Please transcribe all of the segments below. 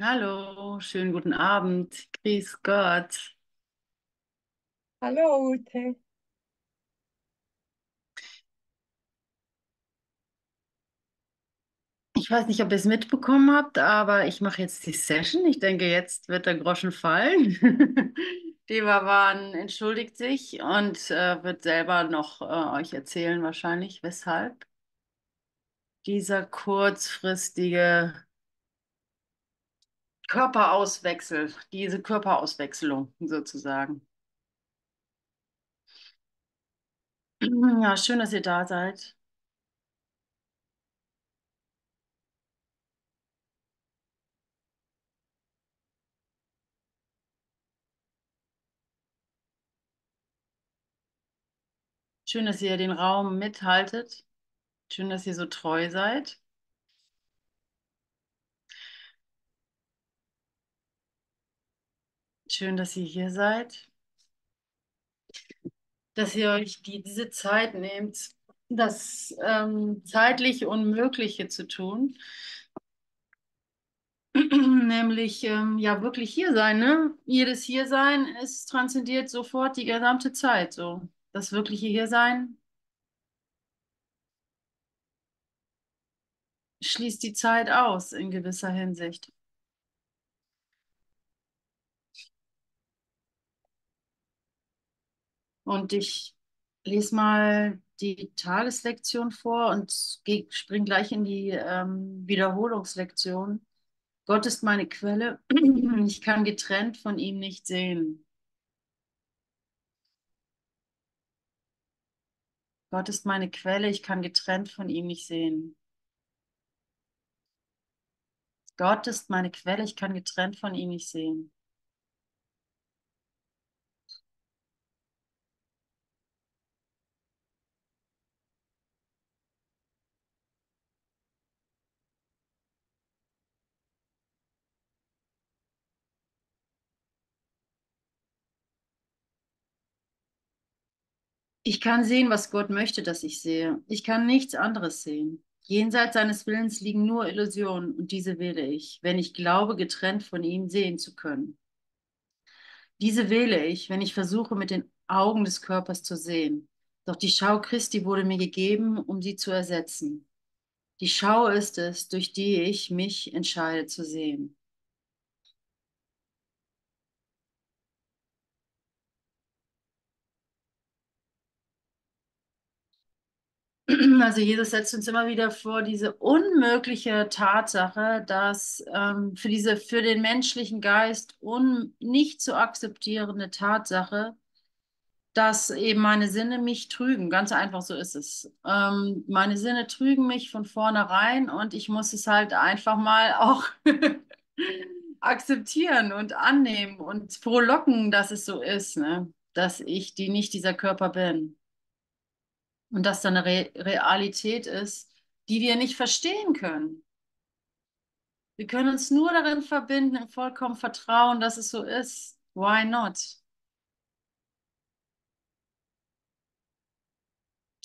Hallo, schönen guten Abend. Grüß Gott. Hallo Ute. Ich weiß nicht, ob ihr es mitbekommen habt, aber ich mache jetzt die Session. Ich denke, jetzt wird der Groschen fallen. Devavan entschuldigt sich und äh, wird selber noch äh, euch erzählen, wahrscheinlich, weshalb dieser kurzfristige Körperauswechsel, diese Körperauswechslung sozusagen. Ja, schön, dass ihr da seid. Schön, dass ihr den Raum mithaltet. Schön, dass ihr so treu seid. Schön, dass ihr hier seid, dass ihr euch die, diese Zeit nehmt, das ähm, zeitlich Unmögliche zu tun, nämlich ähm, ja wirklich hier sein, ne? Jedes Hiersein ist transzendiert sofort die gesamte Zeit, so. Das wirkliche Hiersein schließt die Zeit aus in gewisser Hinsicht. Und ich lese mal die Tageslektion vor und springe gleich in die ähm, Wiederholungslektion. Gott ist meine Quelle, ich kann getrennt von ihm nicht sehen. Gott ist meine Quelle, ich kann getrennt von ihm nicht sehen. Gott ist meine Quelle, ich kann getrennt von ihm nicht sehen. Ich kann sehen, was Gott möchte, dass ich sehe. Ich kann nichts anderes sehen. Jenseits seines Willens liegen nur Illusionen und diese wähle ich, wenn ich glaube, getrennt von ihm sehen zu können. Diese wähle ich, wenn ich versuche, mit den Augen des Körpers zu sehen. Doch die Schau Christi wurde mir gegeben, um sie zu ersetzen. Die Schau ist es, durch die ich mich entscheide zu sehen. Also Jesus setzt uns immer wieder vor diese unmögliche Tatsache, dass ähm, für diese für den menschlichen Geist un, nicht zu akzeptierende Tatsache, dass eben meine Sinne mich trügen. Ganz einfach so ist es. Ähm, meine Sinne trügen mich von vornherein und ich muss es halt einfach mal auch akzeptieren und annehmen und frohlocken, dass es so ist, ne? Dass ich die nicht dieser Körper bin. Und dass da eine Re Realität ist, die wir nicht verstehen können. Wir können uns nur darin verbinden, im vollkommen Vertrauen, dass es so ist. Why not?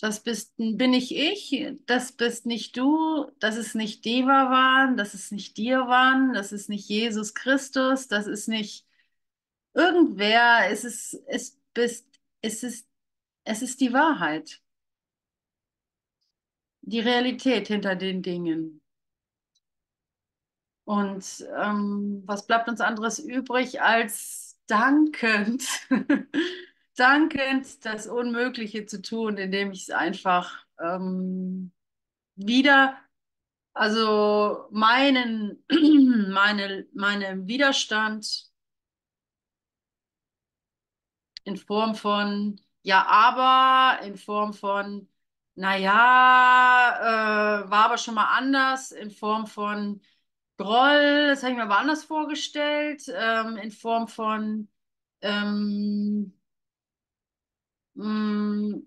Das bist, bin nicht ich, das bist nicht du, das ist nicht Deva waren, das ist nicht dir waren, das ist nicht Jesus Christus, das ist nicht irgendwer, es ist, es bist, es ist, es ist die Wahrheit, die Realität hinter den Dingen. Und ähm, was bleibt uns anderes übrig als dankend, dankend das Unmögliche zu tun, indem ich es einfach ähm, wieder, also meinen, meine, meinen Widerstand in Form von ja, aber, in Form von naja, äh, war aber schon mal anders, in Form von Groll, das habe ich mir aber anders vorgestellt, ähm, in Form von ähm, mh,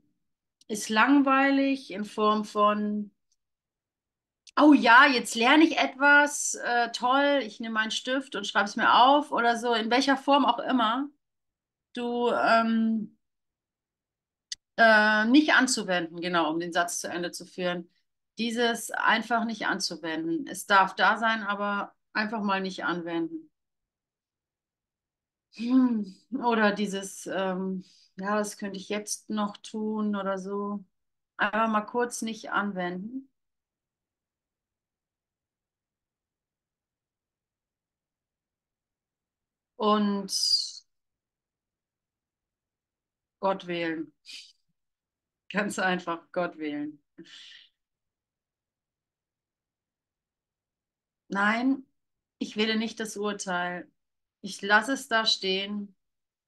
ist langweilig, in Form von oh ja, jetzt lerne ich etwas, äh, toll, ich nehme meinen Stift und schreibe es mir auf oder so, in welcher Form auch immer. Du ähm, äh, nicht anzuwenden, genau, um den Satz zu Ende zu führen. Dieses einfach nicht anzuwenden. Es darf da sein, aber einfach mal nicht anwenden. Hm. Oder dieses, ähm, ja, das könnte ich jetzt noch tun oder so. Einfach mal kurz nicht anwenden. Und Gott wählen. Ganz einfach Gott wählen. Nein, ich wähle nicht das Urteil. Ich lasse es da stehen.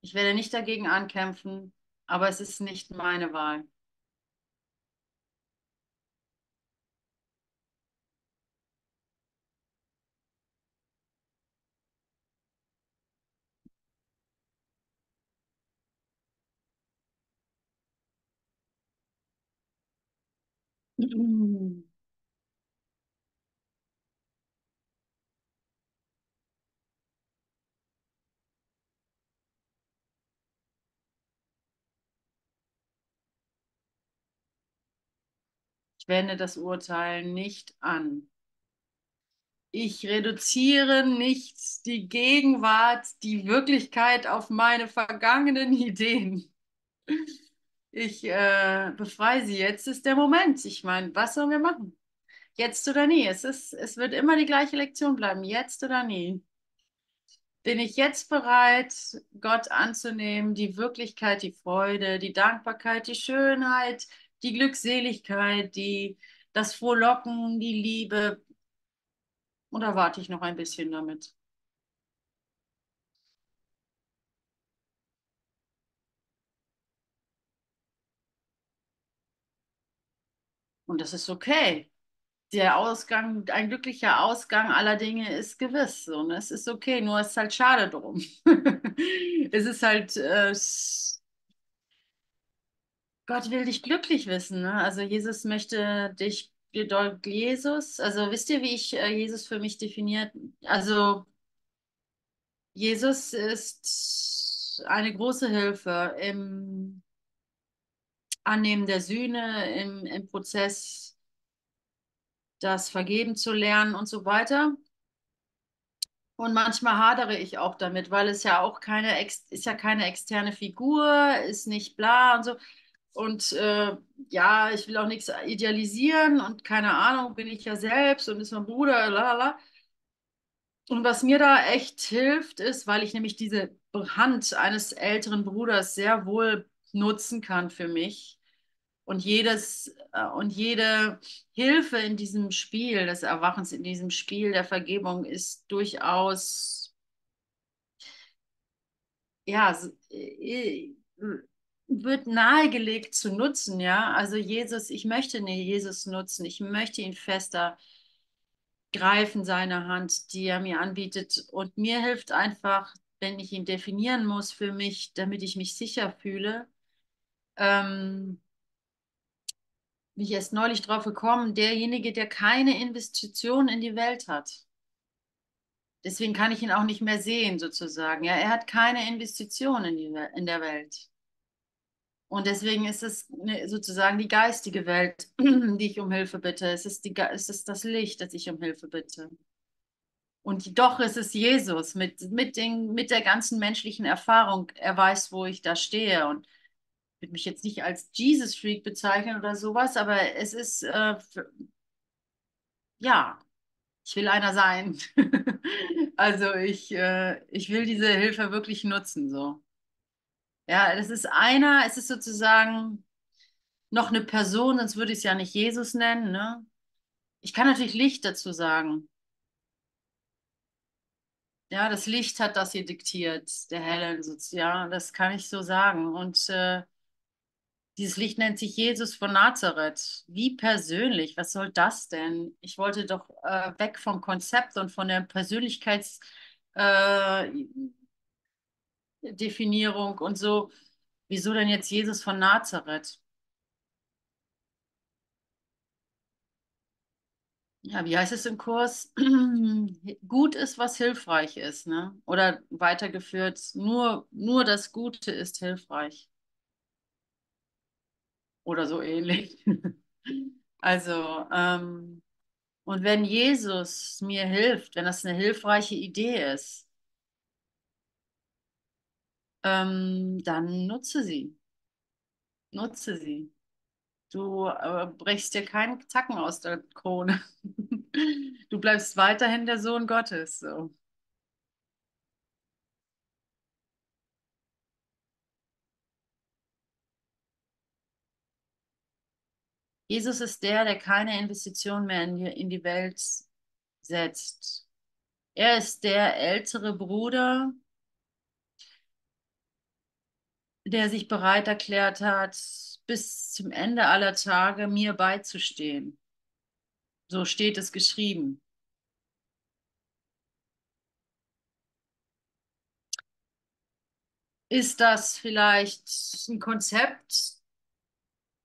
Ich werde nicht dagegen ankämpfen, aber es ist nicht meine Wahl. Ich wende das Urteil nicht an. Ich reduziere nicht die Gegenwart, die Wirklichkeit auf meine vergangenen Ideen. Ich äh, befreie sie. Jetzt ist der Moment. Ich meine, was sollen wir machen? Jetzt oder nie. Es ist, es wird immer die gleiche Lektion bleiben. Jetzt oder nie. Bin ich jetzt bereit, Gott anzunehmen, die Wirklichkeit, die Freude, die Dankbarkeit, die Schönheit, die Glückseligkeit, die, das Frohlocken, die Liebe? Oder warte ich noch ein bisschen damit? Und das ist okay. Der Ausgang, ein glücklicher Ausgang aller Dinge ist gewiss. So, ne? Es ist okay, nur es ist halt schade drum. es ist halt, äh, Gott will dich glücklich wissen. Ne? Also Jesus möchte dich, Jesus, also wisst ihr, wie ich äh, Jesus für mich definiert? Also Jesus ist eine große Hilfe im Annehmen der Sühne, im, im Prozess, das Vergeben zu lernen und so weiter. Und manchmal hadere ich auch damit, weil es ja auch keine, ist ja keine externe Figur, ist nicht bla und so. Und äh, ja, ich will auch nichts idealisieren und keine Ahnung, bin ich ja selbst und ist mein Bruder, lalala. Und was mir da echt hilft, ist, weil ich nämlich diese Hand eines älteren Bruders sehr wohl nutzen kann für mich. Und jedes äh, und jede Hilfe in diesem Spiel des Erwachens, in diesem Spiel der Vergebung ist durchaus ja äh, wird nahegelegt zu nutzen, ja. Also Jesus, ich möchte Jesus nutzen, ich möchte ihn fester greifen, seine Hand, die er mir anbietet. Und mir hilft einfach, wenn ich ihn definieren muss für mich, damit ich mich sicher fühle. Ähm, bin ich erst neulich drauf gekommen, derjenige, der keine Investition in die Welt hat. Deswegen kann ich ihn auch nicht mehr sehen, sozusagen. Ja, er hat keine Investition in, die, in der Welt. Und deswegen ist es sozusagen die geistige Welt, die ich um Hilfe bitte. Es ist, die, es ist das Licht, das ich um Hilfe bitte. Und doch ist es Jesus mit, mit, den, mit der ganzen menschlichen Erfahrung. Er weiß, wo ich da stehe. Und würde mich jetzt nicht als Jesus-Freak bezeichnen oder sowas, aber es ist, äh, für, ja, ich will einer sein. also ich, äh, ich will diese Hilfe wirklich nutzen, so. Ja, das ist einer, es ist sozusagen noch eine Person, sonst würde ich es ja nicht Jesus nennen, ne? Ich kann natürlich Licht dazu sagen. Ja, das Licht hat das hier diktiert, der Helen, ja, das kann ich so sagen. Und äh, dieses Licht nennt sich Jesus von Nazareth. Wie persönlich, was soll das denn? Ich wollte doch äh, weg vom Konzept und von der Persönlichkeits... Äh, und so. Wieso denn jetzt Jesus von Nazareth? Ja, wie heißt es im Kurs? Gut ist, was hilfreich ist, ne? Oder weitergeführt, nur, nur das Gute ist hilfreich. Oder so ähnlich. Also, ähm, Und wenn Jesus mir hilft, wenn das eine hilfreiche Idee ist, ähm, dann nutze sie. Nutze sie. Du äh, brichst dir keinen Zacken aus der Krone. Du bleibst weiterhin der Sohn Gottes. So. Jesus ist der, der keine Investition mehr in die, in die Welt setzt. Er ist der ältere Bruder, der sich bereit erklärt hat, bis zum Ende aller Tage mir beizustehen. So steht es geschrieben. Ist das vielleicht ein Konzept,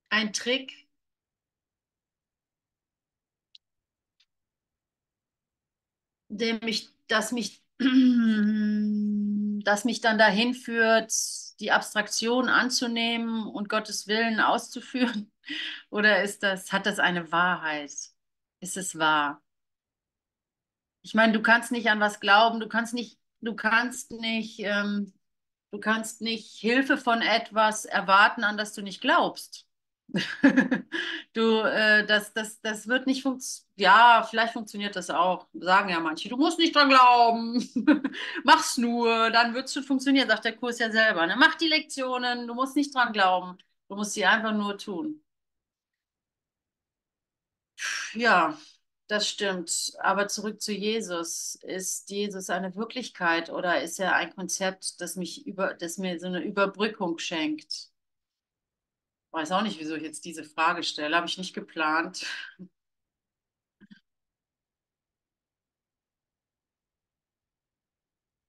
ein Trick? Der mich, das mich, das mich dann dahin führt, die Abstraktion anzunehmen und Gottes Willen auszuführen? Oder ist das, hat das eine Wahrheit? Ist es wahr? Ich meine, du kannst nicht an was glauben, du kannst nicht, du kannst nicht, ähm, du kannst nicht Hilfe von etwas erwarten, an das du nicht glaubst. Du, äh, das, das, das wird nicht funktionieren. Ja, vielleicht funktioniert das auch. Sagen ja manche. Du musst nicht dran glauben. Mach's nur, dann wird es schon funktionieren, sagt der Kurs ja selber. Ne? Mach die Lektionen, du musst nicht dran glauben. Du musst sie einfach nur tun. Ja, das stimmt. Aber zurück zu Jesus. Ist Jesus eine Wirklichkeit oder ist er ein Konzept, das mich über, das mir so eine Überbrückung schenkt? Weiß auch nicht, wieso ich jetzt diese Frage stelle. Habe ich nicht geplant.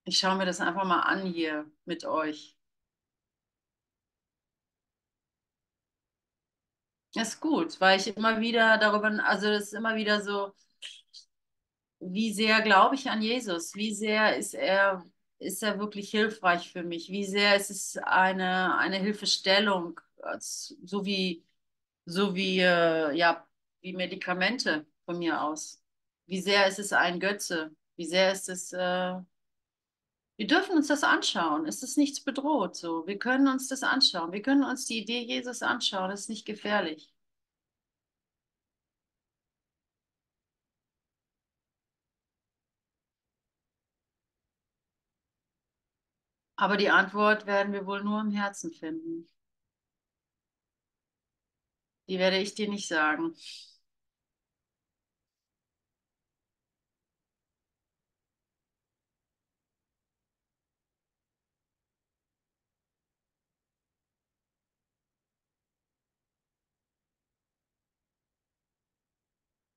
Ich schaue mir das einfach mal an hier mit euch. Ist gut, weil ich immer wieder darüber, also das ist immer wieder so, wie sehr glaube ich an Jesus? Wie sehr ist er, ist er wirklich hilfreich für mich? Wie sehr ist es eine, eine Hilfestellung, so wie, so wie, äh, ja, wie Medikamente von mir aus? Wie sehr ist es ein Götze? Wie sehr ist es, äh, wir dürfen uns das anschauen. Es ist nichts bedroht, so. Wir können uns das anschauen. Wir können uns die Idee Jesus anschauen. Das ist nicht gefährlich. Aber die Antwort werden wir wohl nur im Herzen finden. Die werde ich dir nicht sagen.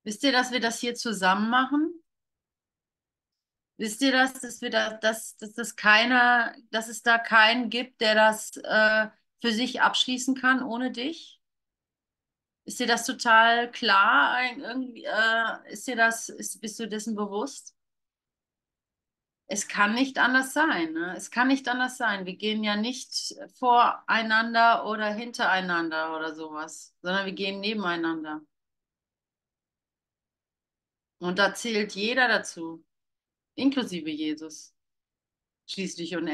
Wisst ihr, dass wir das hier zusammen machen? Wisst ihr das, dass wir da, dass, dass das keiner, dass es da keinen gibt, der das äh, für sich abschließen kann ohne dich? Ist dir das total klar? Äh, ist dir das, ist, bist du dessen bewusst? Es kann nicht anders sein. Ne? Es kann nicht anders sein. Wir gehen ja nicht voreinander oder hintereinander oder sowas, sondern wir gehen nebeneinander. Und da zählt jeder dazu, inklusive Jesus, schließlich und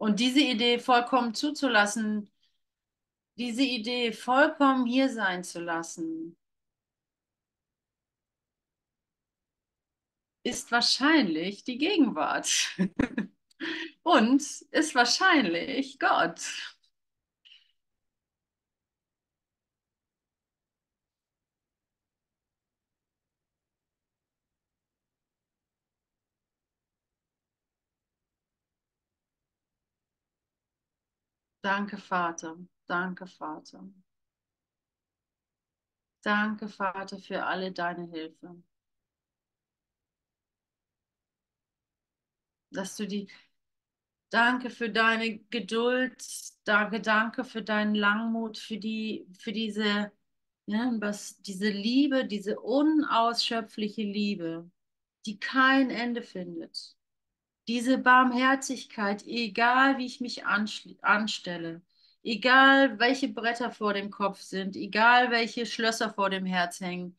Und diese Idee vollkommen zuzulassen, diese Idee vollkommen hier sein zu lassen, ist wahrscheinlich die Gegenwart. Und ist wahrscheinlich Gott. Danke, Vater. Danke, Vater. Danke, Vater, für alle deine Hilfe. Dass du die, danke für deine Geduld, danke, danke für deinen Langmut, für die, für diese, ja, was, diese Liebe, diese unausschöpfliche Liebe, die kein Ende findet. Diese Barmherzigkeit, egal wie ich mich anstelle, Egal, welche Bretter vor dem Kopf sind, egal, welche Schlösser vor dem Herz hängen.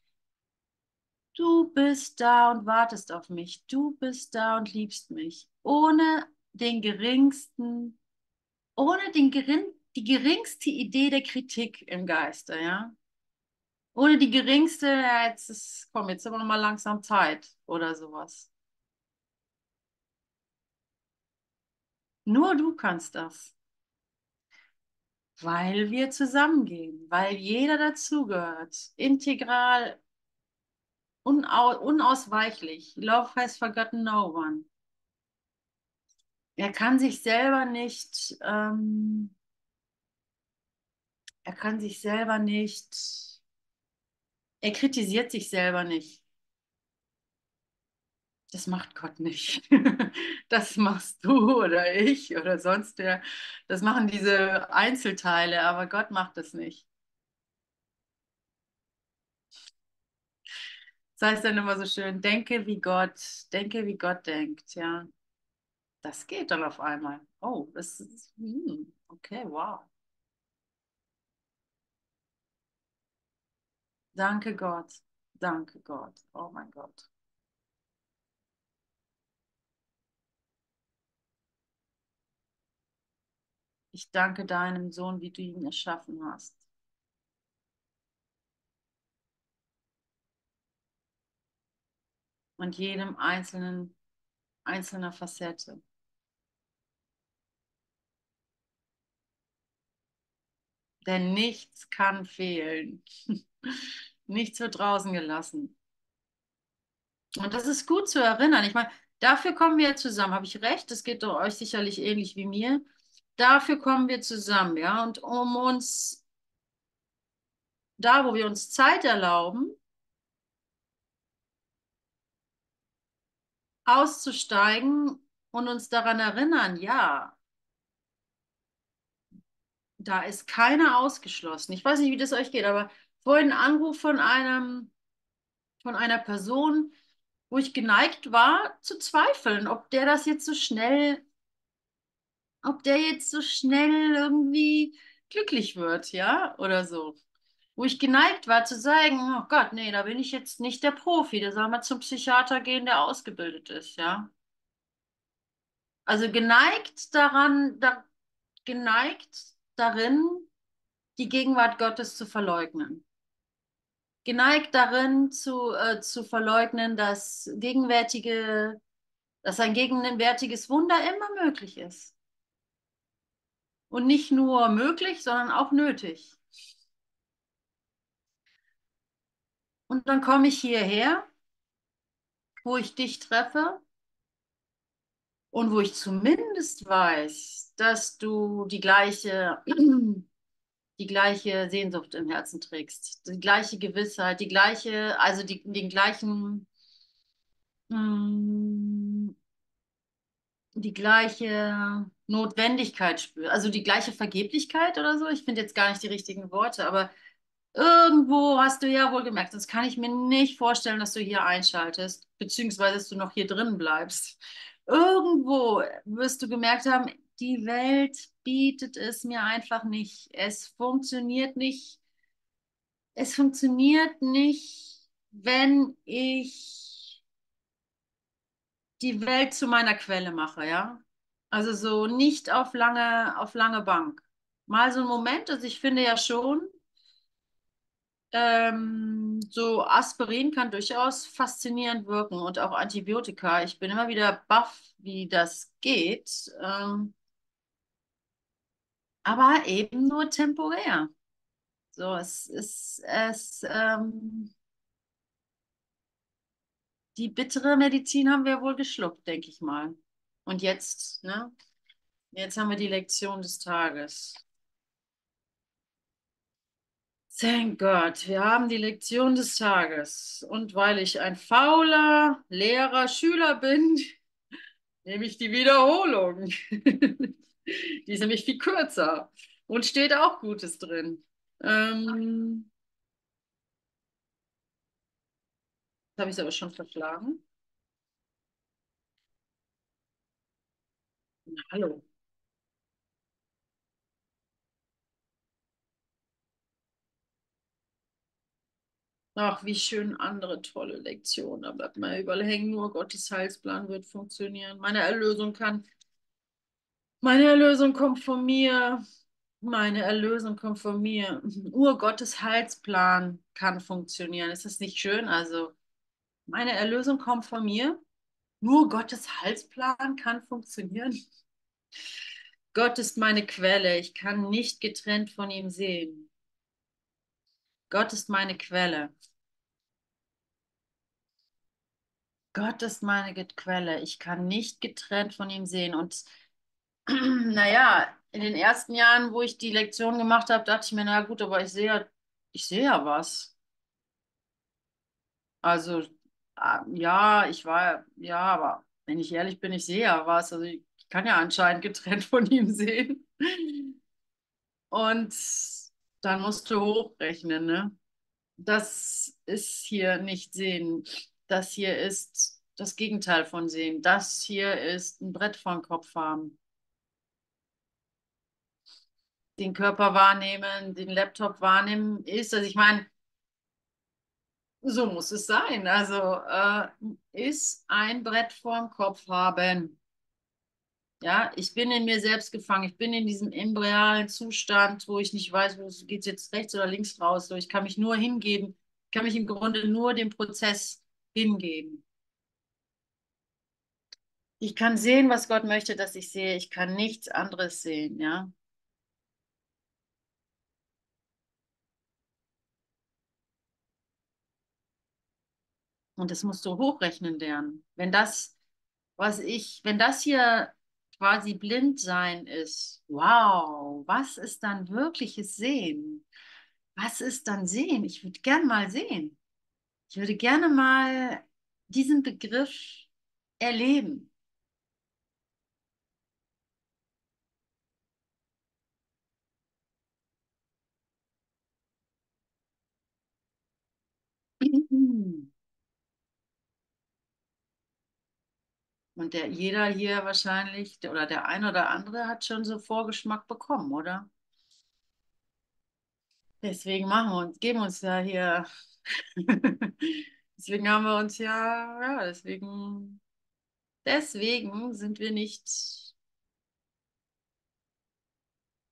Du bist da und wartest auf mich. Du bist da und liebst mich. Ohne den geringsten, ohne den gering, die geringste Idee der Kritik im Geiste, ja. Ohne die geringste, ja, jetzt ist, komm, jetzt aber mal langsam Zeit oder sowas. Nur du kannst das. Weil wir zusammengehen, weil jeder dazugehört. Integral, unau unausweichlich. Love has forgotten no one. Er kann sich selber nicht, ähm, er kann sich selber nicht, er kritisiert sich selber nicht. Das macht Gott nicht. Das machst du oder ich oder sonst wer. Das machen diese Einzelteile, aber Gott macht das nicht. Das heißt dann immer so schön, denke wie Gott, denke wie Gott denkt, ja. Das geht dann auf einmal. Oh, das ist, hm, okay, wow. Danke Gott, danke Gott, oh mein Gott. Ich danke deinem Sohn, wie du ihn erschaffen hast. Und jedem einzelnen, einzelner Facette. Denn nichts kann fehlen. nichts wird draußen gelassen. Und das ist gut zu erinnern. Ich meine, dafür kommen wir zusammen. Habe ich recht? Das geht doch euch sicherlich ähnlich wie mir. Dafür kommen wir zusammen, ja. Und um uns, da wo wir uns Zeit erlauben, auszusteigen und uns daran erinnern, ja, da ist keiner ausgeschlossen. Ich weiß nicht, wie das euch geht, aber vorhin ein Anruf von einem, von einer Person, wo ich geneigt war zu zweifeln, ob der das jetzt so schnell, ob der jetzt so schnell irgendwie glücklich wird, ja, oder so. Wo ich geneigt war zu sagen, oh Gott, nee, da bin ich jetzt nicht der Profi, da soll man zum Psychiater gehen, der ausgebildet ist, ja. Also geneigt daran, da, geneigt darin, die Gegenwart Gottes zu verleugnen. Geneigt darin zu, äh, zu verleugnen, dass gegenwärtige, dass ein gegenwärtiges Wunder immer möglich ist. Und nicht nur möglich, sondern auch nötig. Und dann komme ich hierher, wo ich dich treffe und wo ich zumindest weiß, dass du die gleiche, die gleiche Sehnsucht im Herzen trägst, die gleiche Gewissheit, die gleiche, also die, den gleichen, mm, die gleiche Notwendigkeit spürst, also die gleiche Vergeblichkeit oder so. Ich finde jetzt gar nicht die richtigen Worte, aber irgendwo hast du ja wohl gemerkt, das kann ich mir nicht vorstellen, dass du hier einschaltest, beziehungsweise dass du noch hier drin bleibst. Irgendwo wirst du gemerkt haben, die Welt bietet es mir einfach nicht. Es funktioniert nicht. Es funktioniert nicht, wenn ich die Welt zu meiner Quelle mache, ja. Also so nicht auf lange, auf lange Bank. Mal so ein Moment, also ich finde ja schon, ähm, so Aspirin kann durchaus faszinierend wirken und auch Antibiotika. Ich bin immer wieder baff, wie das geht, ähm, aber eben nur temporär. So, es ist es, ähm, die bittere Medizin haben wir wohl geschluckt, denke ich mal. Und jetzt, ne? Jetzt haben wir die Lektion des Tages. Thank Gott, wir haben die Lektion des Tages. Und weil ich ein fauler Lehrer, Schüler bin, nehme ich die Wiederholung. die ist nämlich viel kürzer und steht auch Gutes drin. Ähm, habe ich es aber schon verschlagen. Na, hallo. Ach, wie schön andere tolle Lektionen. Da bleibt man überall hängen. Nur Gottes Heilsplan wird funktionieren. Meine Erlösung kann. Meine Erlösung kommt von mir. Meine Erlösung kommt von mir. Ur Gottes Heilsplan kann funktionieren. Ist das nicht schön? Also, meine Erlösung kommt von mir. Nur Gottes Heilsplan kann funktionieren. Gott ist meine Quelle. Ich kann nicht getrennt von ihm sehen. Gott ist meine Quelle. Gott ist meine Quelle. Ich kann nicht getrennt von ihm sehen. Und naja, in den ersten Jahren, wo ich die Lektion gemacht habe, dachte ich mir, na gut, aber ich sehe ja, ich sehe ja was. Also, ja, ich war, ja, aber wenn ich ehrlich bin, ich sehe ja was. Also ich kann ja anscheinend getrennt von ihm sehen. Und dann musst du hochrechnen, ne? Das ist hier nicht sehen. Das hier ist das Gegenteil von sehen. Das hier ist ein Brett den Kopf haben. Den Körper wahrnehmen, den Laptop wahrnehmen, ist, also ich meine, so muss es sein. Also äh, ist ein Brett vor dem Kopf haben. Ja, ich bin in mir selbst gefangen. Ich bin in diesem embryalen Zustand, wo ich nicht weiß, wo geht es jetzt rechts oder links raus. So, ich kann mich nur hingeben. Ich kann mich im Grunde nur dem Prozess hingeben. Ich kann sehen, was Gott möchte, dass ich sehe. Ich kann nichts anderes sehen, ja. Und das musst du hochrechnen lernen. Wenn das, was ich, wenn das hier quasi blind sein ist, wow, was ist dann wirkliches Sehen? Was ist dann Sehen? Ich würde gern mal sehen. Ich würde gerne mal diesen Begriff erleben. Und der, jeder hier wahrscheinlich, der, oder der eine oder andere hat schon so Vorgeschmack bekommen, oder? Deswegen machen wir uns, geben uns ja hier, deswegen haben wir uns ja, ja, deswegen, deswegen sind wir nicht,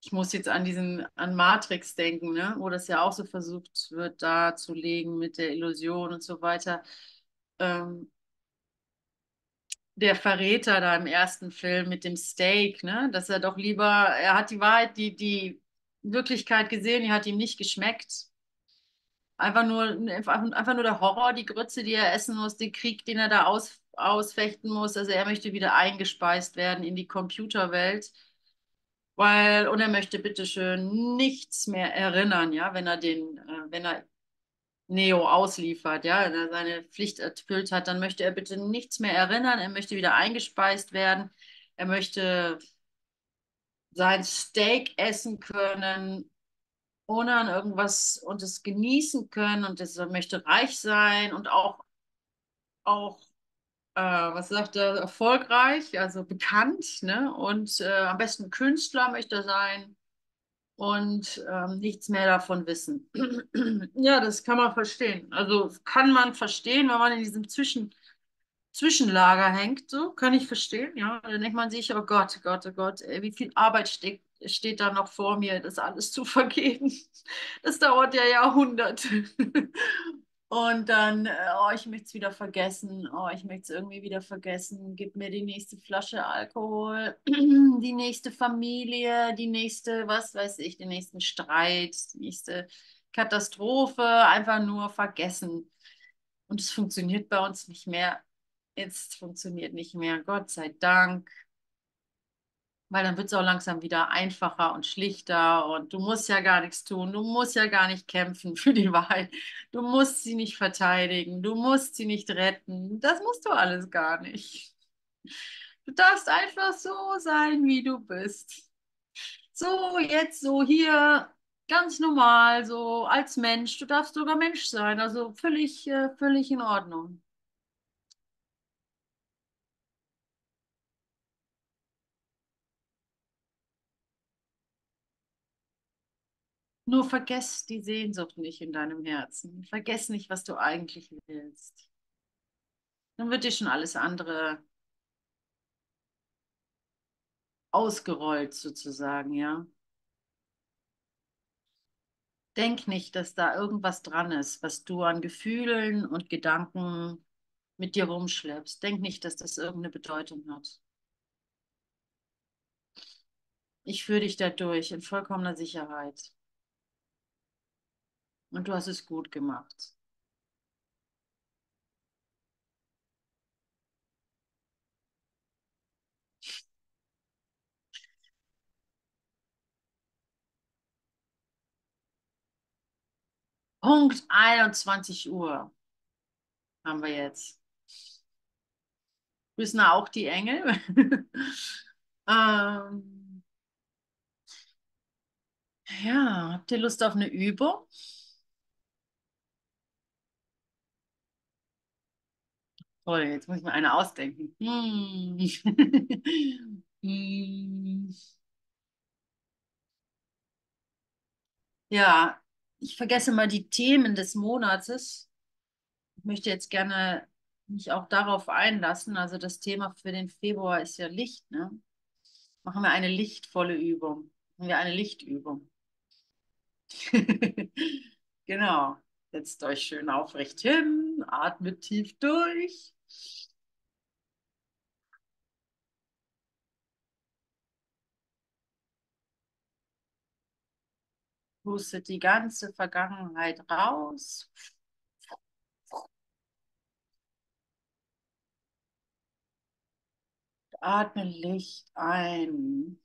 ich muss jetzt an diesen, an Matrix denken, ne? Wo das ja auch so versucht wird, darzulegen mit der Illusion und so weiter. Ähm, der Verräter da im ersten Film mit dem Steak, ne? Dass er doch lieber, er hat die Wahrheit, die, die Wirklichkeit gesehen, die hat ihm nicht geschmeckt. Einfach nur, einfach nur der Horror, die Grütze, die er essen muss, den Krieg, den er da aus, ausfechten muss. Also er möchte wieder eingespeist werden in die Computerwelt. Weil, und er möchte bitteschön nichts mehr erinnern, ja, wenn er den, äh, wenn er Neo ausliefert, ja, seine Pflicht erfüllt hat, dann möchte er bitte nichts mehr erinnern, er möchte wieder eingespeist werden, er möchte sein Steak essen können, ohne an irgendwas und es genießen können. Und er möchte reich sein und auch, auch äh, was sagt er, erfolgreich, also bekannt, ne? Und äh, am besten Künstler möchte er sein und ähm, nichts mehr davon wissen. ja, das kann man verstehen. Also kann man verstehen, wenn man in diesem Zwischen Zwischenlager hängt, so kann ich verstehen. Ja, dann denkt man sich, oh Gott, Gott, oh Gott, ey, wie viel Arbeit steht, steht da noch vor mir, das alles zu vergeben. Das dauert ja Jahrhunderte. Und dann, äh, oh, ich möchte es wieder vergessen. Oh, ich möchte es irgendwie wieder vergessen. Gib mir die nächste Flasche Alkohol, die nächste Familie, die nächste, was weiß ich, den nächsten Streit, die nächste Katastrophe. Einfach nur vergessen. Und es funktioniert bei uns nicht mehr. Jetzt funktioniert nicht mehr. Gott sei Dank. Weil dann wird es auch langsam wieder einfacher und schlichter und du musst ja gar nichts tun, du musst ja gar nicht kämpfen für die Wahrheit, du musst sie nicht verteidigen, du musst sie nicht retten, das musst du alles gar nicht. Du darfst einfach so sein, wie du bist. So, jetzt so hier, ganz normal, so als Mensch, du darfst sogar Mensch sein, also völlig, äh, völlig in Ordnung. Nur vergess die Sehnsucht nicht in deinem Herzen. Vergess nicht, was du eigentlich willst. Dann wird dir schon alles andere ausgerollt sozusagen, ja. Denk nicht, dass da irgendwas dran ist, was du an Gefühlen und Gedanken mit dir rumschleppst. Denk nicht, dass das irgendeine Bedeutung hat. Ich führe dich da durch in vollkommener Sicherheit. Und du hast es gut gemacht. Punkt 21 Uhr haben wir jetzt. Grüßen auch die Engel. ähm, ja, habt ihr Lust auf eine Übung? Toll, jetzt muss ich mir eine ausdenken. Hm. Ja, ich vergesse mal die Themen des Monates. Ich möchte jetzt gerne mich auch darauf einlassen. Also das Thema für den Februar ist ja Licht. Ne? Machen wir eine lichtvolle Übung. Machen wir eine Lichtübung. genau. Setzt euch schön aufrecht hin, atmet tief durch. Pustet die ganze Vergangenheit raus. Atme Licht ein.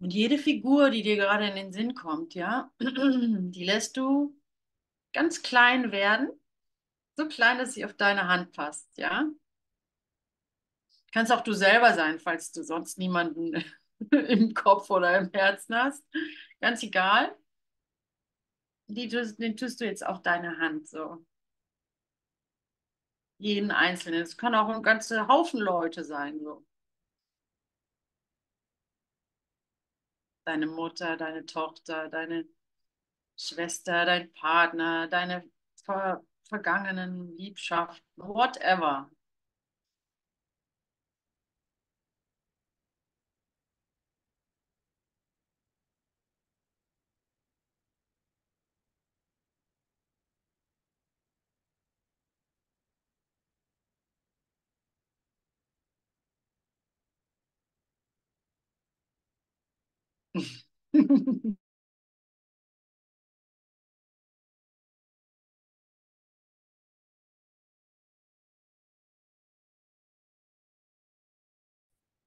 Und jede Figur, die dir gerade in den Sinn kommt, ja, die lässt du ganz klein werden. So klein, dass sie auf deine Hand passt, ja. Kannst auch du selber sein, falls du sonst niemanden im Kopf oder im Herzen hast. Ganz egal. Die, den tust du jetzt auf deine Hand so. Jeden Einzelnen. Es kann auch ein ganzer Haufen Leute sein, so. Deine Mutter, deine Tochter, deine Schwester, dein Partner, deine ver vergangenen Liebschaften, whatever.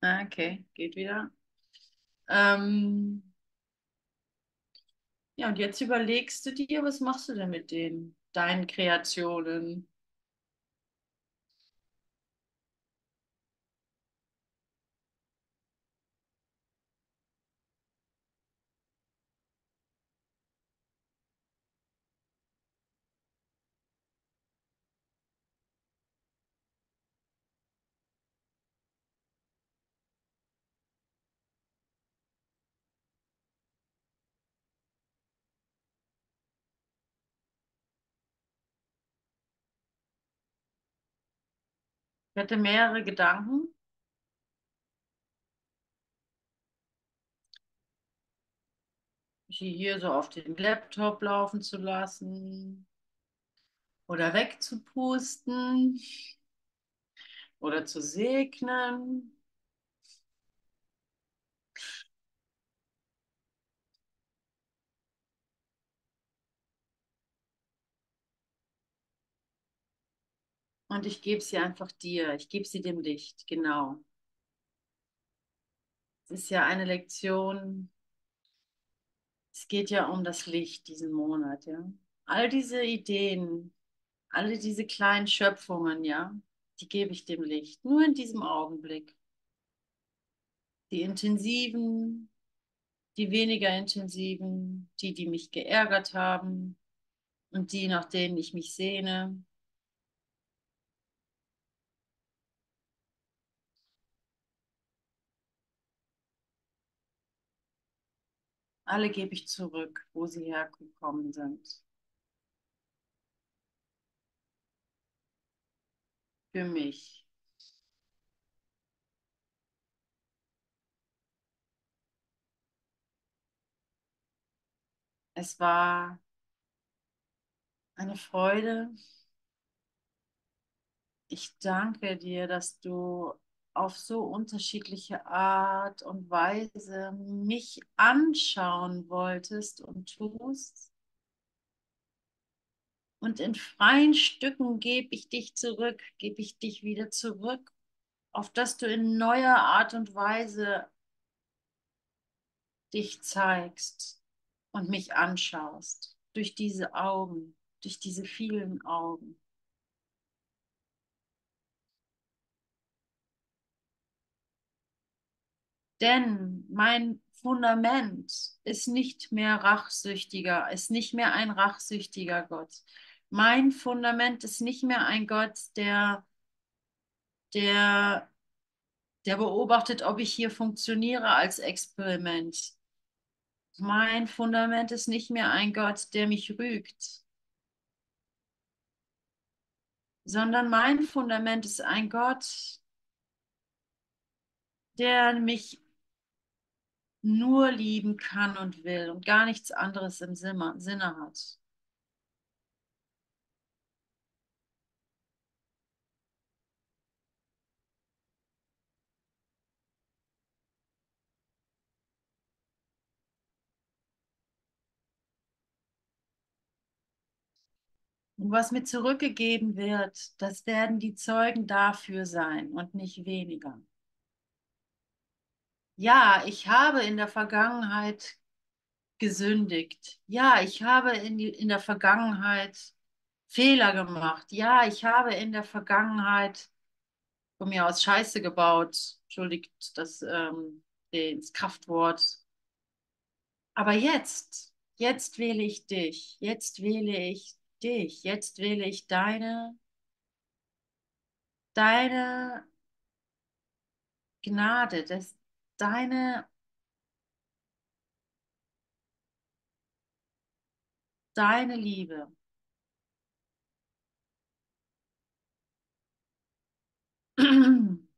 Okay, geht wieder. Ähm, ja, und jetzt überlegst du dir, was machst du denn mit den, deinen Kreationen? Ich hatte mehrere Gedanken. Sie hier so auf den Laptop laufen zu lassen oder wegzupusten oder zu segnen. Und ich gebe sie einfach dir. Ich gebe sie dem Licht, genau. Es ist ja eine Lektion. Es geht ja um das Licht diesen Monat, ja. All diese Ideen, alle diese kleinen Schöpfungen, ja, die gebe ich dem Licht. Nur in diesem Augenblick. Die intensiven, die weniger intensiven, die, die mich geärgert haben und die, nach denen ich mich sehne. Alle gebe ich zurück, wo sie hergekommen sind. Für mich. Es war eine Freude. Ich danke dir, dass du auf so unterschiedliche Art und Weise mich anschauen wolltest und tust. Und in freien Stücken gebe ich dich zurück, gebe ich dich wieder zurück, auf dass du in neuer Art und Weise dich zeigst und mich anschaust, durch diese Augen, durch diese vielen Augen. Denn mein Fundament ist nicht mehr rachsüchtiger, ist nicht mehr ein rachsüchtiger Gott. Mein Fundament ist nicht mehr ein Gott, der, der, der beobachtet, ob ich hier funktioniere als Experiment. Mein Fundament ist nicht mehr ein Gott, der mich rügt, sondern mein Fundament ist ein Gott, der mich nur lieben kann und will und gar nichts anderes im Sinne hat. Und was mir zurückgegeben wird, das werden die Zeugen dafür sein und nicht weniger. Ja, ich habe in der Vergangenheit gesündigt. Ja, ich habe in, die, in der Vergangenheit Fehler gemacht. Ja, ich habe in der Vergangenheit von mir aus Scheiße gebaut. Entschuldigt das, ähm, das Kraftwort. Aber jetzt, jetzt wähle ich dich. Jetzt wähle ich dich. Jetzt wähle ich deine, deine Gnade, das, deine, deine Liebe.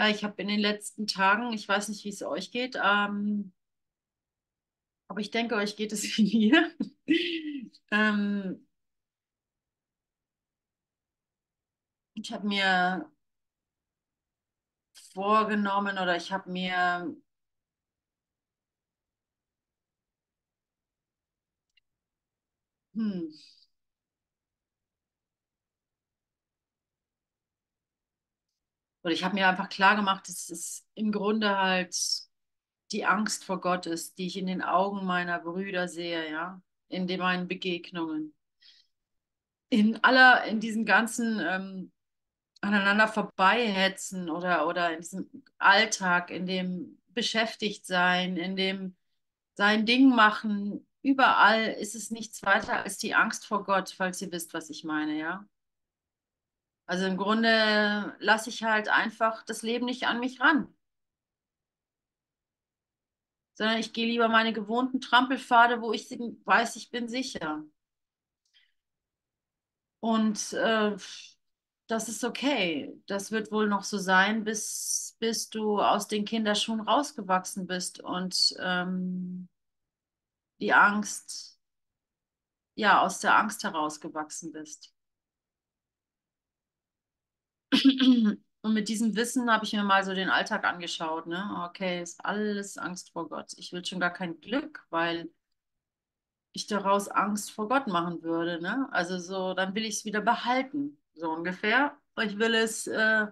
Ja, ich habe in den letzten Tagen, ich weiß nicht, wie es euch geht, ähm, aber ich denke, euch geht es wie mir. ähm, ich habe mir vorgenommen oder ich habe mir hm, oder ich habe mir einfach klar gemacht, dass es im Grunde halt die Angst vor Gott ist, die ich in den Augen meiner Brüder sehe, ja, in den meinen Begegnungen. In aller, in diesen ganzen ähm, aneinander vorbeihetzen oder, oder in diesem Alltag, in dem beschäftigt sein, in dem sein Ding machen, überall ist es nichts weiter als die Angst vor Gott, falls ihr wisst, was ich meine, ja. Also im Grunde lasse ich halt einfach das Leben nicht an mich ran sondern ich gehe lieber meine gewohnten Trampelpfade, wo ich weiß, ich bin sicher. Und äh, das ist okay. Das wird wohl noch so sein, bis, bis du aus den Kinderschuhen rausgewachsen bist und ähm, die Angst, ja, aus der Angst herausgewachsen bist. Und mit diesem Wissen habe ich mir mal so den Alltag angeschaut, ne? Okay, ist alles Angst vor Gott. Ich will schon gar kein Glück, weil ich daraus Angst vor Gott machen würde, ne? Also so, dann will ich es wieder behalten, so ungefähr. Ich will es äh,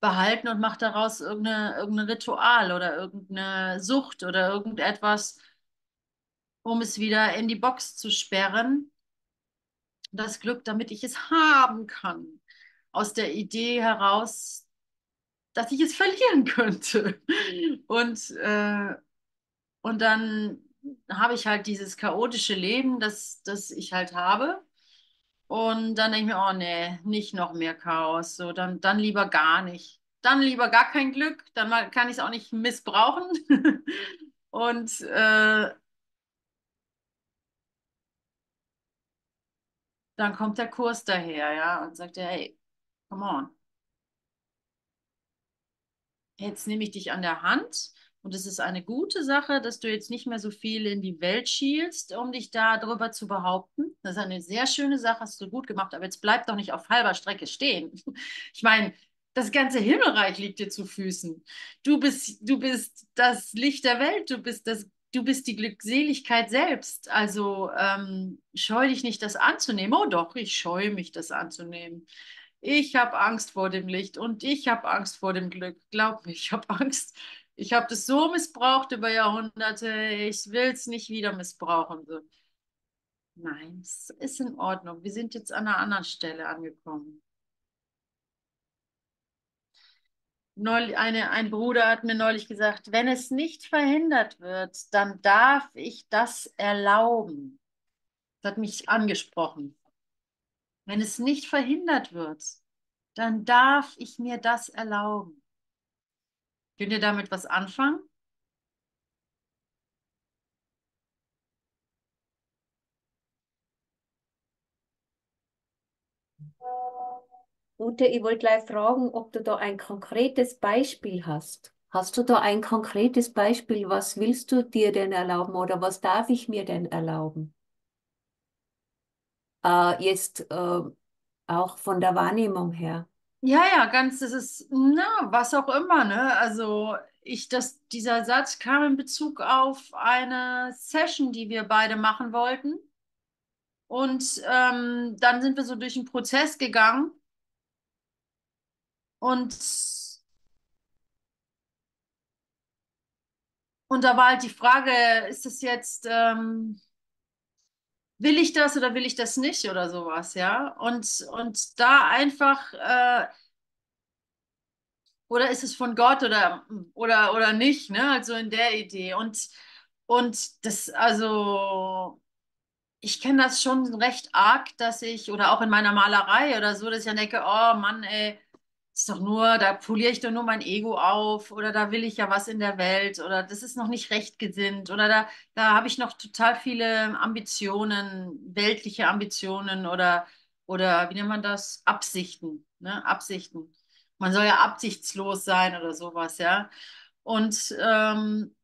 behalten und mache daraus irgendeine, irgendein Ritual oder irgendeine Sucht oder irgendetwas, um es wieder in die Box zu sperren. Das Glück, damit ich es haben kann. Aus der Idee heraus, dass ich es verlieren könnte. Und, äh, und dann habe ich halt dieses chaotische Leben, das, das ich halt habe. Und dann denke ich mir, oh nee, nicht noch mehr Chaos. So, dann, dann lieber gar nicht. Dann lieber gar kein Glück, dann mal- kann ich es auch nicht missbrauchen. Und äh, dann kommt der Kurs daher, ja, und sagt, hey, come on. Jetzt nehme ich dich an der Hand und es ist eine gute Sache, dass du jetzt nicht mehr so viel in die Welt schielst, um dich da drüber zu behaupten. Das ist eine sehr schöne Sache, hast du gut gemacht, aber jetzt bleib doch nicht auf halber Strecke stehen. Ich meine, das ganze Himmelreich liegt dir zu Füßen. Du bist, du bist das Licht der Welt, du bist das, du bist die Glückseligkeit selbst. Also ähm, scheu dich nicht, das anzunehmen. Oh doch, ich scheue mich, das anzunehmen. Ich habe Angst vor dem Licht und ich habe Angst vor dem Glück. Glaub mir, ich habe Angst. Ich habe das so missbraucht über Jahrhunderte. Ich will es nicht wieder missbrauchen. So. Nein, es ist in Ordnung. Wir sind jetzt an einer anderen Stelle angekommen. Neulich, eine, ein Bruder hat mir neulich gesagt, wenn es nicht verhindert wird, dann darf ich das erlauben. Das hat mich angesprochen. Wenn es nicht verhindert wird, dann darf ich mir das erlauben. Könnt ihr damit was anfangen? Ute, ich wollte gleich fragen, ob du da ein konkretes Beispiel hast. Hast du da ein konkretes Beispiel? Was willst du dir denn erlauben oder was darf ich mir denn erlauben? Äh, jetzt äh, auch von der Wahrnehmung her. Ja, ja, ganz, das ist, na, was auch immer, ne? Also ich, das, dieser Satz kam in Bezug auf eine Session, die wir beide machen wollten. Und ähm, dann sind wir so durch den Prozess gegangen und, und da war halt die Frage, ist das jetzt, ähm, will ich das oder will ich das nicht oder sowas, ja? Und, und da einfach, äh, oder ist es von Gott oder, oder, oder nicht, ne? Also in der Idee. Und, und das, also. ich kenne das schon recht arg, dass ich, oder auch in meiner Malerei oder so, dass ich dann denke, oh Mann, ey, ist doch nur, da poliere ich doch nur mein Ego auf oder da will ich ja was in der Welt oder das ist noch nicht recht gesinnt oder da, da habe ich noch total viele Ambitionen, weltliche Ambitionen oder, oder wie nennt man das? Absichten, ne? Absichten. Man soll ja absichtslos sein oder sowas, ja. Und ähm,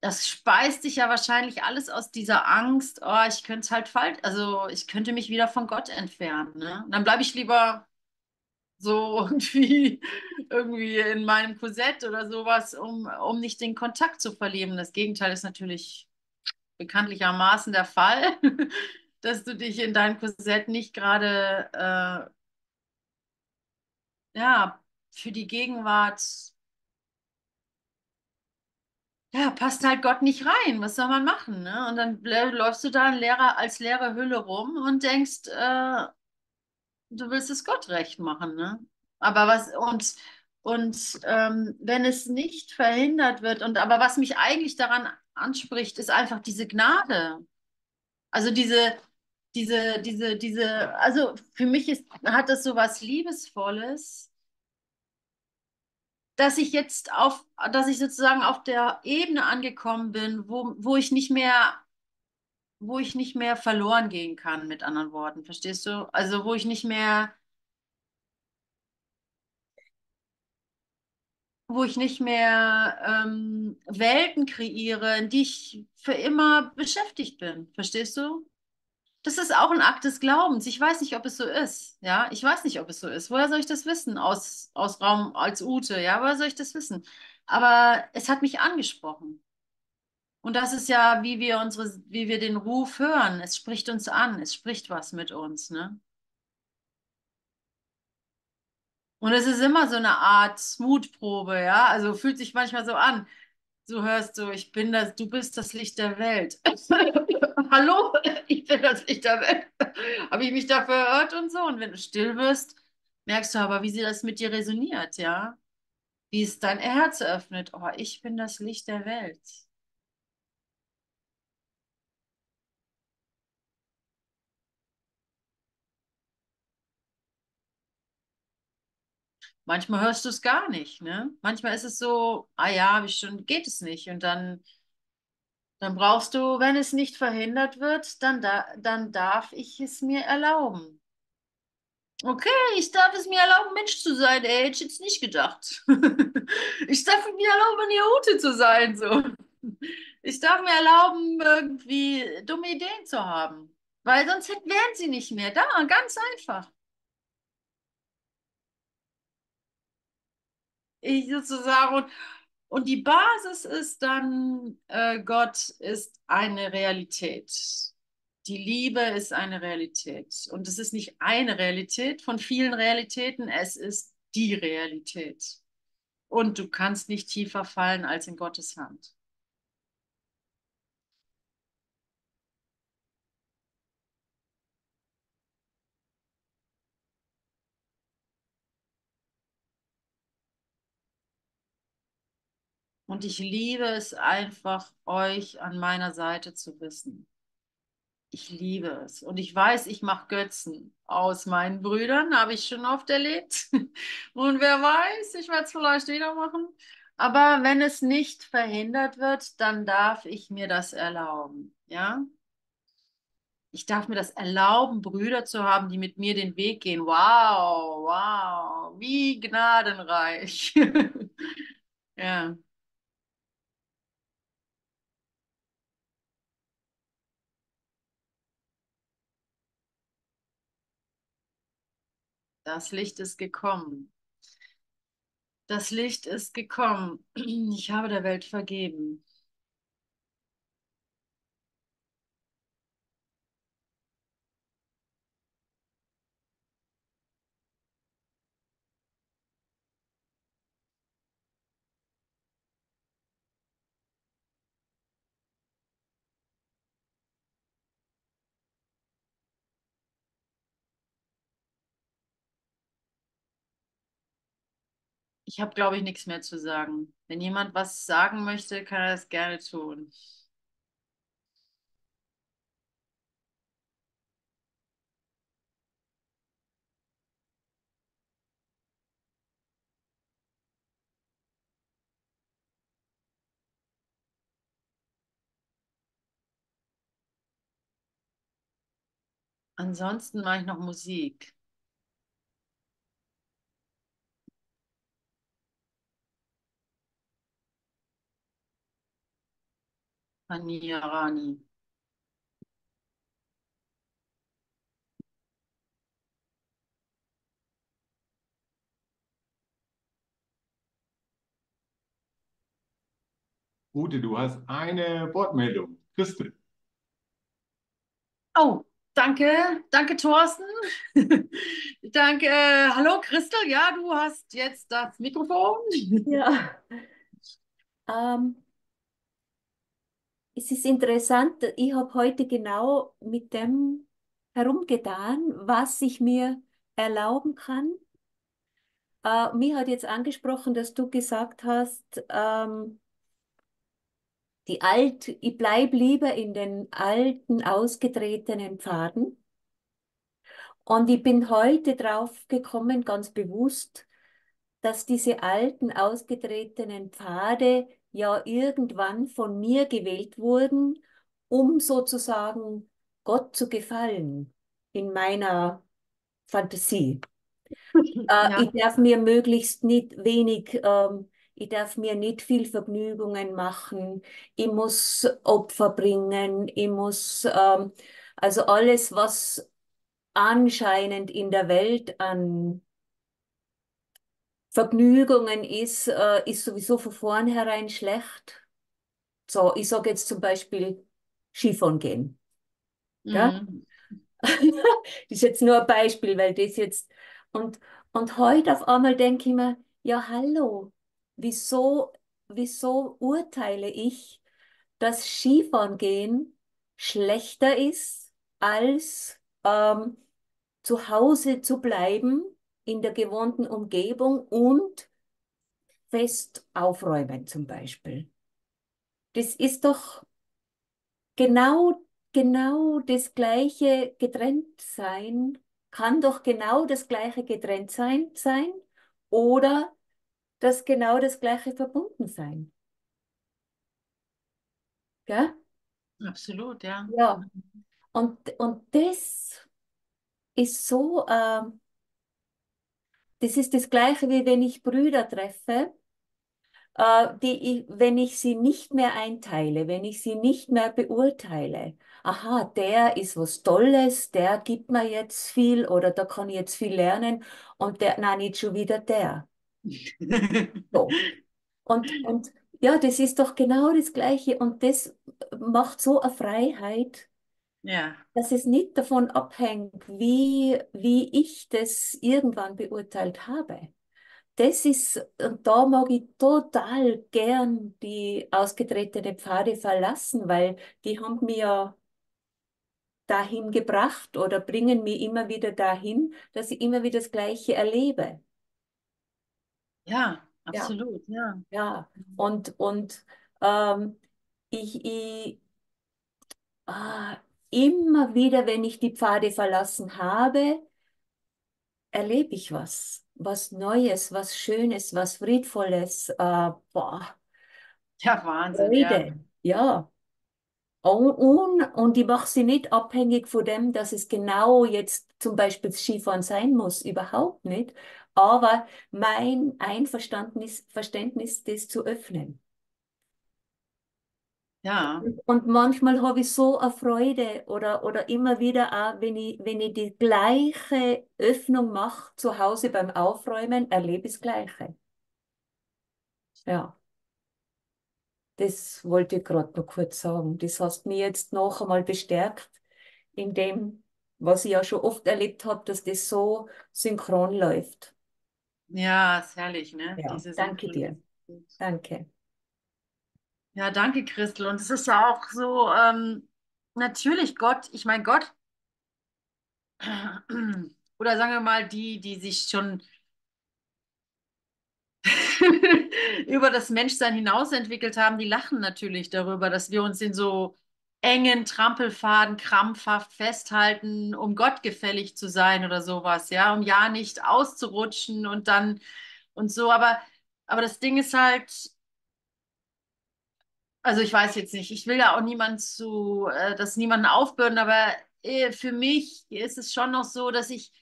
das speist sich ja wahrscheinlich alles aus dieser Angst, oh, ich könnte halt falsch, also ich könnte mich wieder von Gott entfernen, ne? Und dann bleibe ich lieber so irgendwie, irgendwie in meinem Korsett oder sowas, um, um nicht den Kontakt zu verlieren. Das Gegenteil ist natürlich bekanntlichermaßen der Fall, dass du dich in deinem Korsett nicht gerade äh, ja, für die Gegenwart ja, passt halt Gott nicht rein. Was soll man machen, ne? Und dann blä- läufst du da als leere Hülle rum und denkst, äh, du willst es Gott recht machen, ne? Aber was, und, und ähm, wenn es nicht verhindert wird, und aber was mich eigentlich daran anspricht, ist einfach diese Gnade. Also diese, diese, diese, diese, also für mich ist, hat das so was Liebesvolles dass ich jetzt auf, dass ich sozusagen auf der Ebene angekommen bin, wo, wo ich nicht mehr, wo ich nicht mehr verloren gehen kann, mit anderen Worten. Verstehst du? Also wo ich nicht mehr, wo ich nicht mehr ähm, Welten kreiere, in die ich für immer beschäftigt bin. Verstehst du? Das ist auch ein Akt des Glaubens. Ich weiß nicht, ob es so ist. Ja, ich weiß nicht, ob es so ist. Woher soll ich das wissen? Aus, aus Raum als Ute. Ja, woher soll ich das wissen? Aber es hat mich angesprochen. Und das ist ja, wie wir unsere, wie wir den Ruf hören. Es spricht uns an. Es spricht was mit uns, ne? Und es ist immer so eine Art Mutprobe, ja. Also fühlt sich manchmal so an. Du hörst so, ich bin das, du bist das Licht der Welt. Hallo, ich bin das Licht der Welt. Habe ich mich da verirrt und so. Und wenn du still wirst, merkst du aber, wie sie das mit dir resoniert, ja. Wie es dein Herz öffnet. Oh, ich bin das Licht der Welt. Manchmal hörst du es gar nicht, ne? Manchmal ist es so, ah ja, habe ich schon, geht es nicht. Und dann, dann brauchst du, wenn es nicht verhindert wird, dann, da, dann darf ich es mir erlauben. Okay, ich darf es mir erlauben, Mensch zu sein. Ey, hätte ich jetzt nicht gedacht. Ich darf mir erlauben, eine Ute zu sein, so. Ich darf mir erlauben, irgendwie dumme Ideen zu haben. Weil sonst wären sie nicht mehr da. Ganz einfach. Ich sozusagen. Und, und die Basis ist dann, äh, Gott ist eine Realität. Die Liebe ist eine Realität. Und es ist nicht eine Realität von vielen Realitäten, es ist die Realität. Und du kannst nicht tiefer fallen als in Gottes Hand. Und ich liebe es einfach, euch an meiner Seite zu wissen. Ich liebe es. Und ich weiß, ich mache Götzen aus meinen Brüdern, habe ich schon oft erlebt. Und wer weiß, ich werde es vielleicht wieder machen. Aber wenn es nicht verhindert wird, dann darf ich mir das erlauben. Ja? Ich darf mir das erlauben, Brüder zu haben, die mit mir den Weg gehen. Wow, wow, wie gnadenreich. Ja. Das Licht ist gekommen. Das Licht ist gekommen. Ich habe der Welt vergeben. Ich habe, glaube ich, nichts mehr zu sagen. Wenn jemand was sagen möchte, kann er das gerne tun. Ansonsten mache ich noch Musik. Ania Rani. Ute, du hast eine Wortmeldung. Christel. Oh, danke, danke, Thorsten. Danke. Äh, hallo, Christel. Ja, du hast jetzt das Mikrofon. Ja. Ähm, es ist interessant, ich habe heute genau mit dem herumgetan, was ich mir erlauben kann. Äh, mir hat jetzt angesprochen, dass du gesagt hast, ähm, die alt, ich bleibe lieber in den alten, ausgetretenen Pfaden. Und ich bin heute drauf gekommen, ganz bewusst, dass diese alten, ausgetretenen Pfade ja irgendwann von mir gewählt wurden, um sozusagen Gott zu gefallen in meiner Fantasie. Äh, Ja. ich darf mir möglichst nicht wenig, ähm, ich darf mir nicht viel Vergnügungen machen, ich muss Opfer bringen, ich muss, ähm, Also alles, was anscheinend in der Welt an Vergnügungen ist, äh, ist sowieso von vornherein schlecht. So, ich sage jetzt zum Beispiel Skifahren gehen. Ja? Mhm. Das ist jetzt nur ein Beispiel, weil das jetzt. Und, und heute auf einmal denke ich mir, ja, hallo, wieso, wieso urteile ich, dass Skifahren gehen schlechter ist, als ähm, zu Hause zu bleiben in der gewohnten Umgebung und fest aufräumen zum Beispiel. Das ist doch genau, genau das gleiche getrennt sein, kann doch genau das gleiche getrennt sein, sein oder das genau das gleiche verbunden sein. Ja? Absolut, ja. Ja. Und, und das ist so, äh, das ist das Gleiche, wie wenn ich Brüder treffe, äh, die ich, wenn ich sie nicht mehr einteile, wenn ich sie nicht mehr beurteile. Aha, der ist was Tolles, der gibt mir jetzt viel oder da kann ich jetzt viel lernen und der, nein, nicht schon wieder der. So. Und, und ja, das ist doch genau das Gleiche und das macht so eine Freiheit, Ja, dass es nicht davon abhängt, wie, wie ich das irgendwann beurteilt habe. Das ist, und da mag ich total gern die ausgetretene Pfade verlassen, weil die haben mich ja dahin gebracht oder bringen mich immer wieder dahin, dass ich immer wieder das Gleiche erlebe. ja, Ja, absolut, ja. ja. Und, und ähm, ich, ich ah, immer wieder, wenn ich die Pfade verlassen habe, erlebe ich was. Was Neues, was Schönes, was Friedvolles. Äh, boah, Ja, Wahnsinn, ja. Freude. Ja. Und, und, ich mache sie nicht abhängig von dem, dass es genau jetzt zum Beispiel Skifahren sein muss. Überhaupt nicht. Aber mein Einverständnis, Verständnis, das zu öffnen. Ja, Und manchmal habe ich so eine Freude oder, oder immer wieder auch, wenn ich, wenn ich die gleiche Öffnung mache zu Hause beim Aufräumen, erlebe ich das Gleiche. Ja, das wollte ich gerade noch kurz sagen. Das hast mir jetzt noch einmal bestärkt in dem, was ich ja schon oft erlebt habe, dass das so synchron läuft. ja, ist herrlich, ne? Ja, Diese danke dir. Danke. Ja, danke, Christel. Und es ist ja auch so, ähm, natürlich Gott, ich meine Gott, oder sagen wir mal die, die sich schon über das Menschsein hinaus entwickelt haben, die lachen natürlich darüber, dass wir uns in so engen Trampelfaden krampfhaft festhalten, um Gott gefällig zu sein oder sowas, ja, um ja nicht auszurutschen und dann und so. Aber, aber das Ding ist halt, also ich weiß jetzt nicht, ich will ja auch niemand zu, äh, das niemanden aufbürden, aber äh, für mich ist es schon noch so, dass ich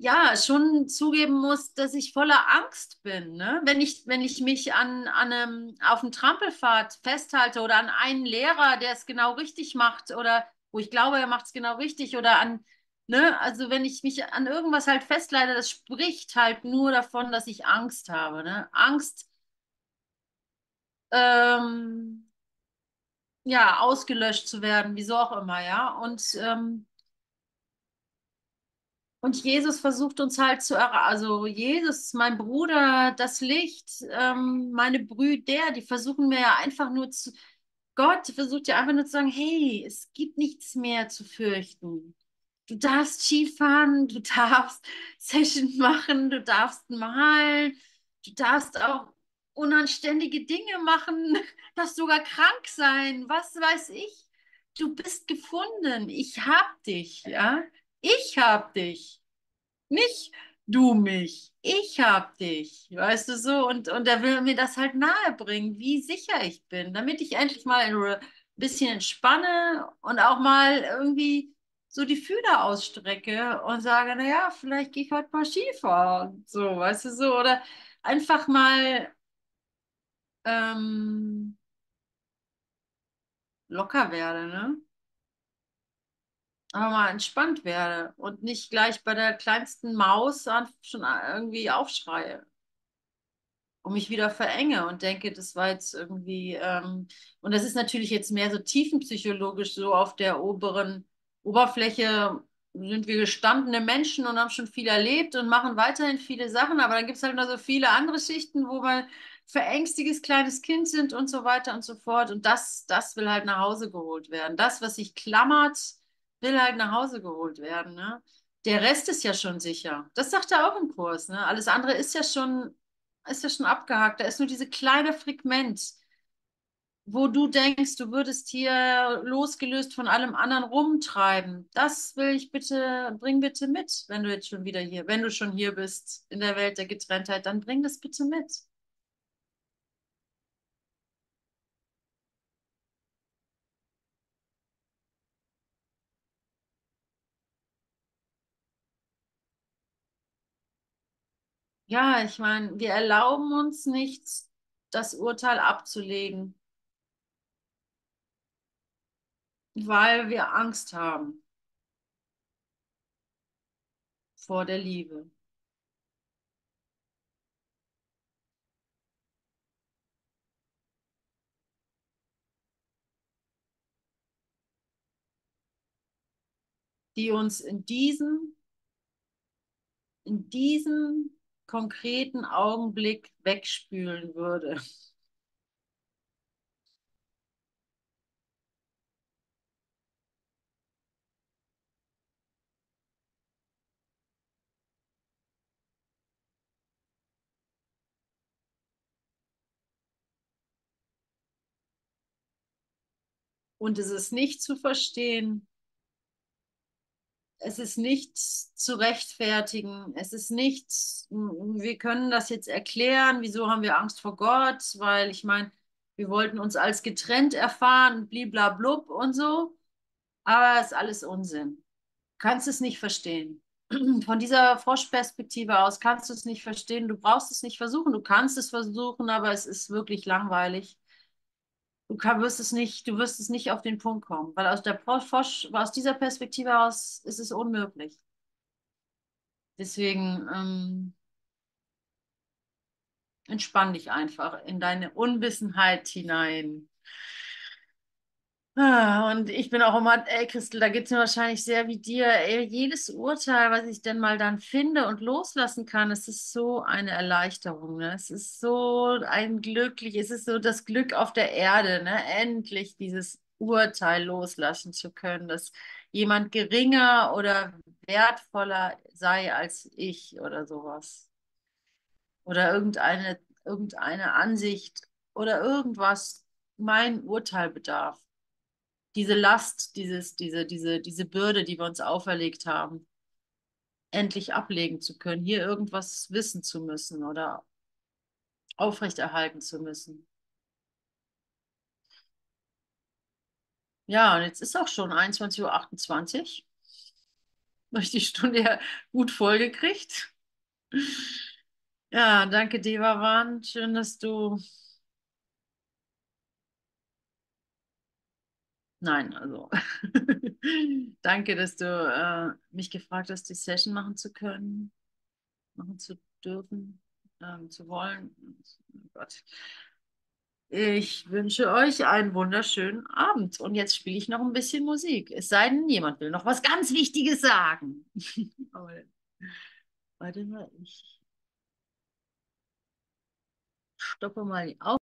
ja, schon zugeben muss, dass ich voller Angst bin, ne? Wenn ich, wenn ich mich an, an einem, auf einem Trampelpfad festhalte oder an einen Lehrer, der es genau richtig macht oder wo ich glaube, er macht es genau richtig oder an, ne? Also wenn ich mich an irgendwas halt festleite, das spricht halt nur davon, dass ich Angst habe, ne? Angst, ähm, ja, ausgelöscht zu werden, wieso auch immer, ja? Und ähm, Und Jesus versucht uns halt zu erreichen, also Jesus, mein Bruder, das Licht, ähm, meine Brüder, die versuchen mir ja einfach nur zu, Gott versucht ja einfach nur zu sagen, hey, es gibt nichts mehr zu fürchten. Du darfst Skifahren, du darfst Session machen, du darfst malen, du darfst auch unanständige Dinge machen, darfst sogar krank sein, was weiß ich. Du bist gefunden, ich hab dich, ja. Ich hab dich. Nicht du mich. Ich hab dich. Weißt du so? Und, und er will mir das halt nahe bringen, wie sicher ich bin, damit ich endlich mal ein bisschen entspanne und auch mal irgendwie so die Fühler ausstrecke und sage, naja, vielleicht gehe ich heute mal Skifahren. So, weißt du so? Oder einfach mal ähm, locker werde, ne? aber mal entspannt werde und nicht gleich bei der kleinsten Maus schon irgendwie aufschreie und mich wieder verenge und denke, das war jetzt irgendwie, ähm, und das ist natürlich jetzt mehr so tiefenpsychologisch, so auf der oberen Oberfläche sind wir gestandene Menschen und haben schon viel erlebt und machen weiterhin viele Sachen, aber dann gibt es halt noch so viele andere Schichten, wo wir verängstiges kleines Kind sind und so weiter und so fort. Und das, das will halt nach Hause geholt werden. Das, was sich klammert, will halt nach Hause geholt werden. Ne? Der Rest ist ja schon sicher. Das sagt er auch im Kurs. Ne? Alles andere ist ja schon, ist ja schon abgehakt. Da ist nur diese kleine Fragment, wo du denkst, du würdest hier losgelöst von allem anderen rumtreiben. Das will ich bitte, bring bitte mit, wenn du jetzt schon wieder hier, wenn du schon hier bist in der Welt der Getrenntheit, dann bring das bitte mit. Ja, ich meine, wir erlauben uns nicht, das Urteil abzulegen, weil wir Angst haben vor der Liebe. die uns in diesem, in diesem konkreten Augenblick wegspülen würde. Und es ist nicht zu verstehen, es ist nicht zu rechtfertigen. Es ist nicht, wir können das jetzt erklären, wieso haben wir Angst vor Gott, weil ich meine, wir wollten uns als getrennt erfahren, bliblablub und so. Aber es ist alles Unsinn. Kannst es nicht verstehen. Von dieser Froschperspektive aus kannst du es nicht verstehen. Du brauchst es nicht versuchen. Du kannst es versuchen, aber es ist wirklich langweilig du wirst es nicht, du wirst es nicht auf den Punkt kommen, weil aus der Forsch, aus dieser Perspektive aus ist es unmöglich. Deswegen ähm, entspann dich einfach in deine Unwissenheit hinein. Ah, und ich bin auch immer, ey Christel, da geht es mir wahrscheinlich sehr wie dir. Ey, jedes Urteil, was ich denn mal dann finde und loslassen kann, es ist so eine Erleichterung. Ne? Es ist so ein glücklich, es ist so das Glück auf der Erde, ne? endlich dieses Urteil loslassen zu können, dass jemand geringer oder wertvoller sei als ich oder sowas. Oder irgendeine, irgendeine Ansicht oder irgendwas mein Urteil bedarf diese Last, dieses, diese, diese, diese Bürde, die wir uns auferlegt haben, endlich ablegen zu können, hier irgendwas wissen zu müssen oder aufrechterhalten zu müssen. Ja, und jetzt ist auch schon 21.28 Uhr. Habe ich die Stunde ja gut vollgekriegt. Ja, danke, Devavan. Schön, dass du Nein, also danke, dass du äh, mich gefragt hast, die Session machen zu können, machen zu dürfen, ähm, zu wollen. Oh Gott. Ich wünsche euch einen wunderschönen Abend. Und jetzt spiele ich noch ein bisschen Musik. Es sei denn, jemand will noch was ganz Wichtiges sagen. warte mal, ich stoppe mal die Auf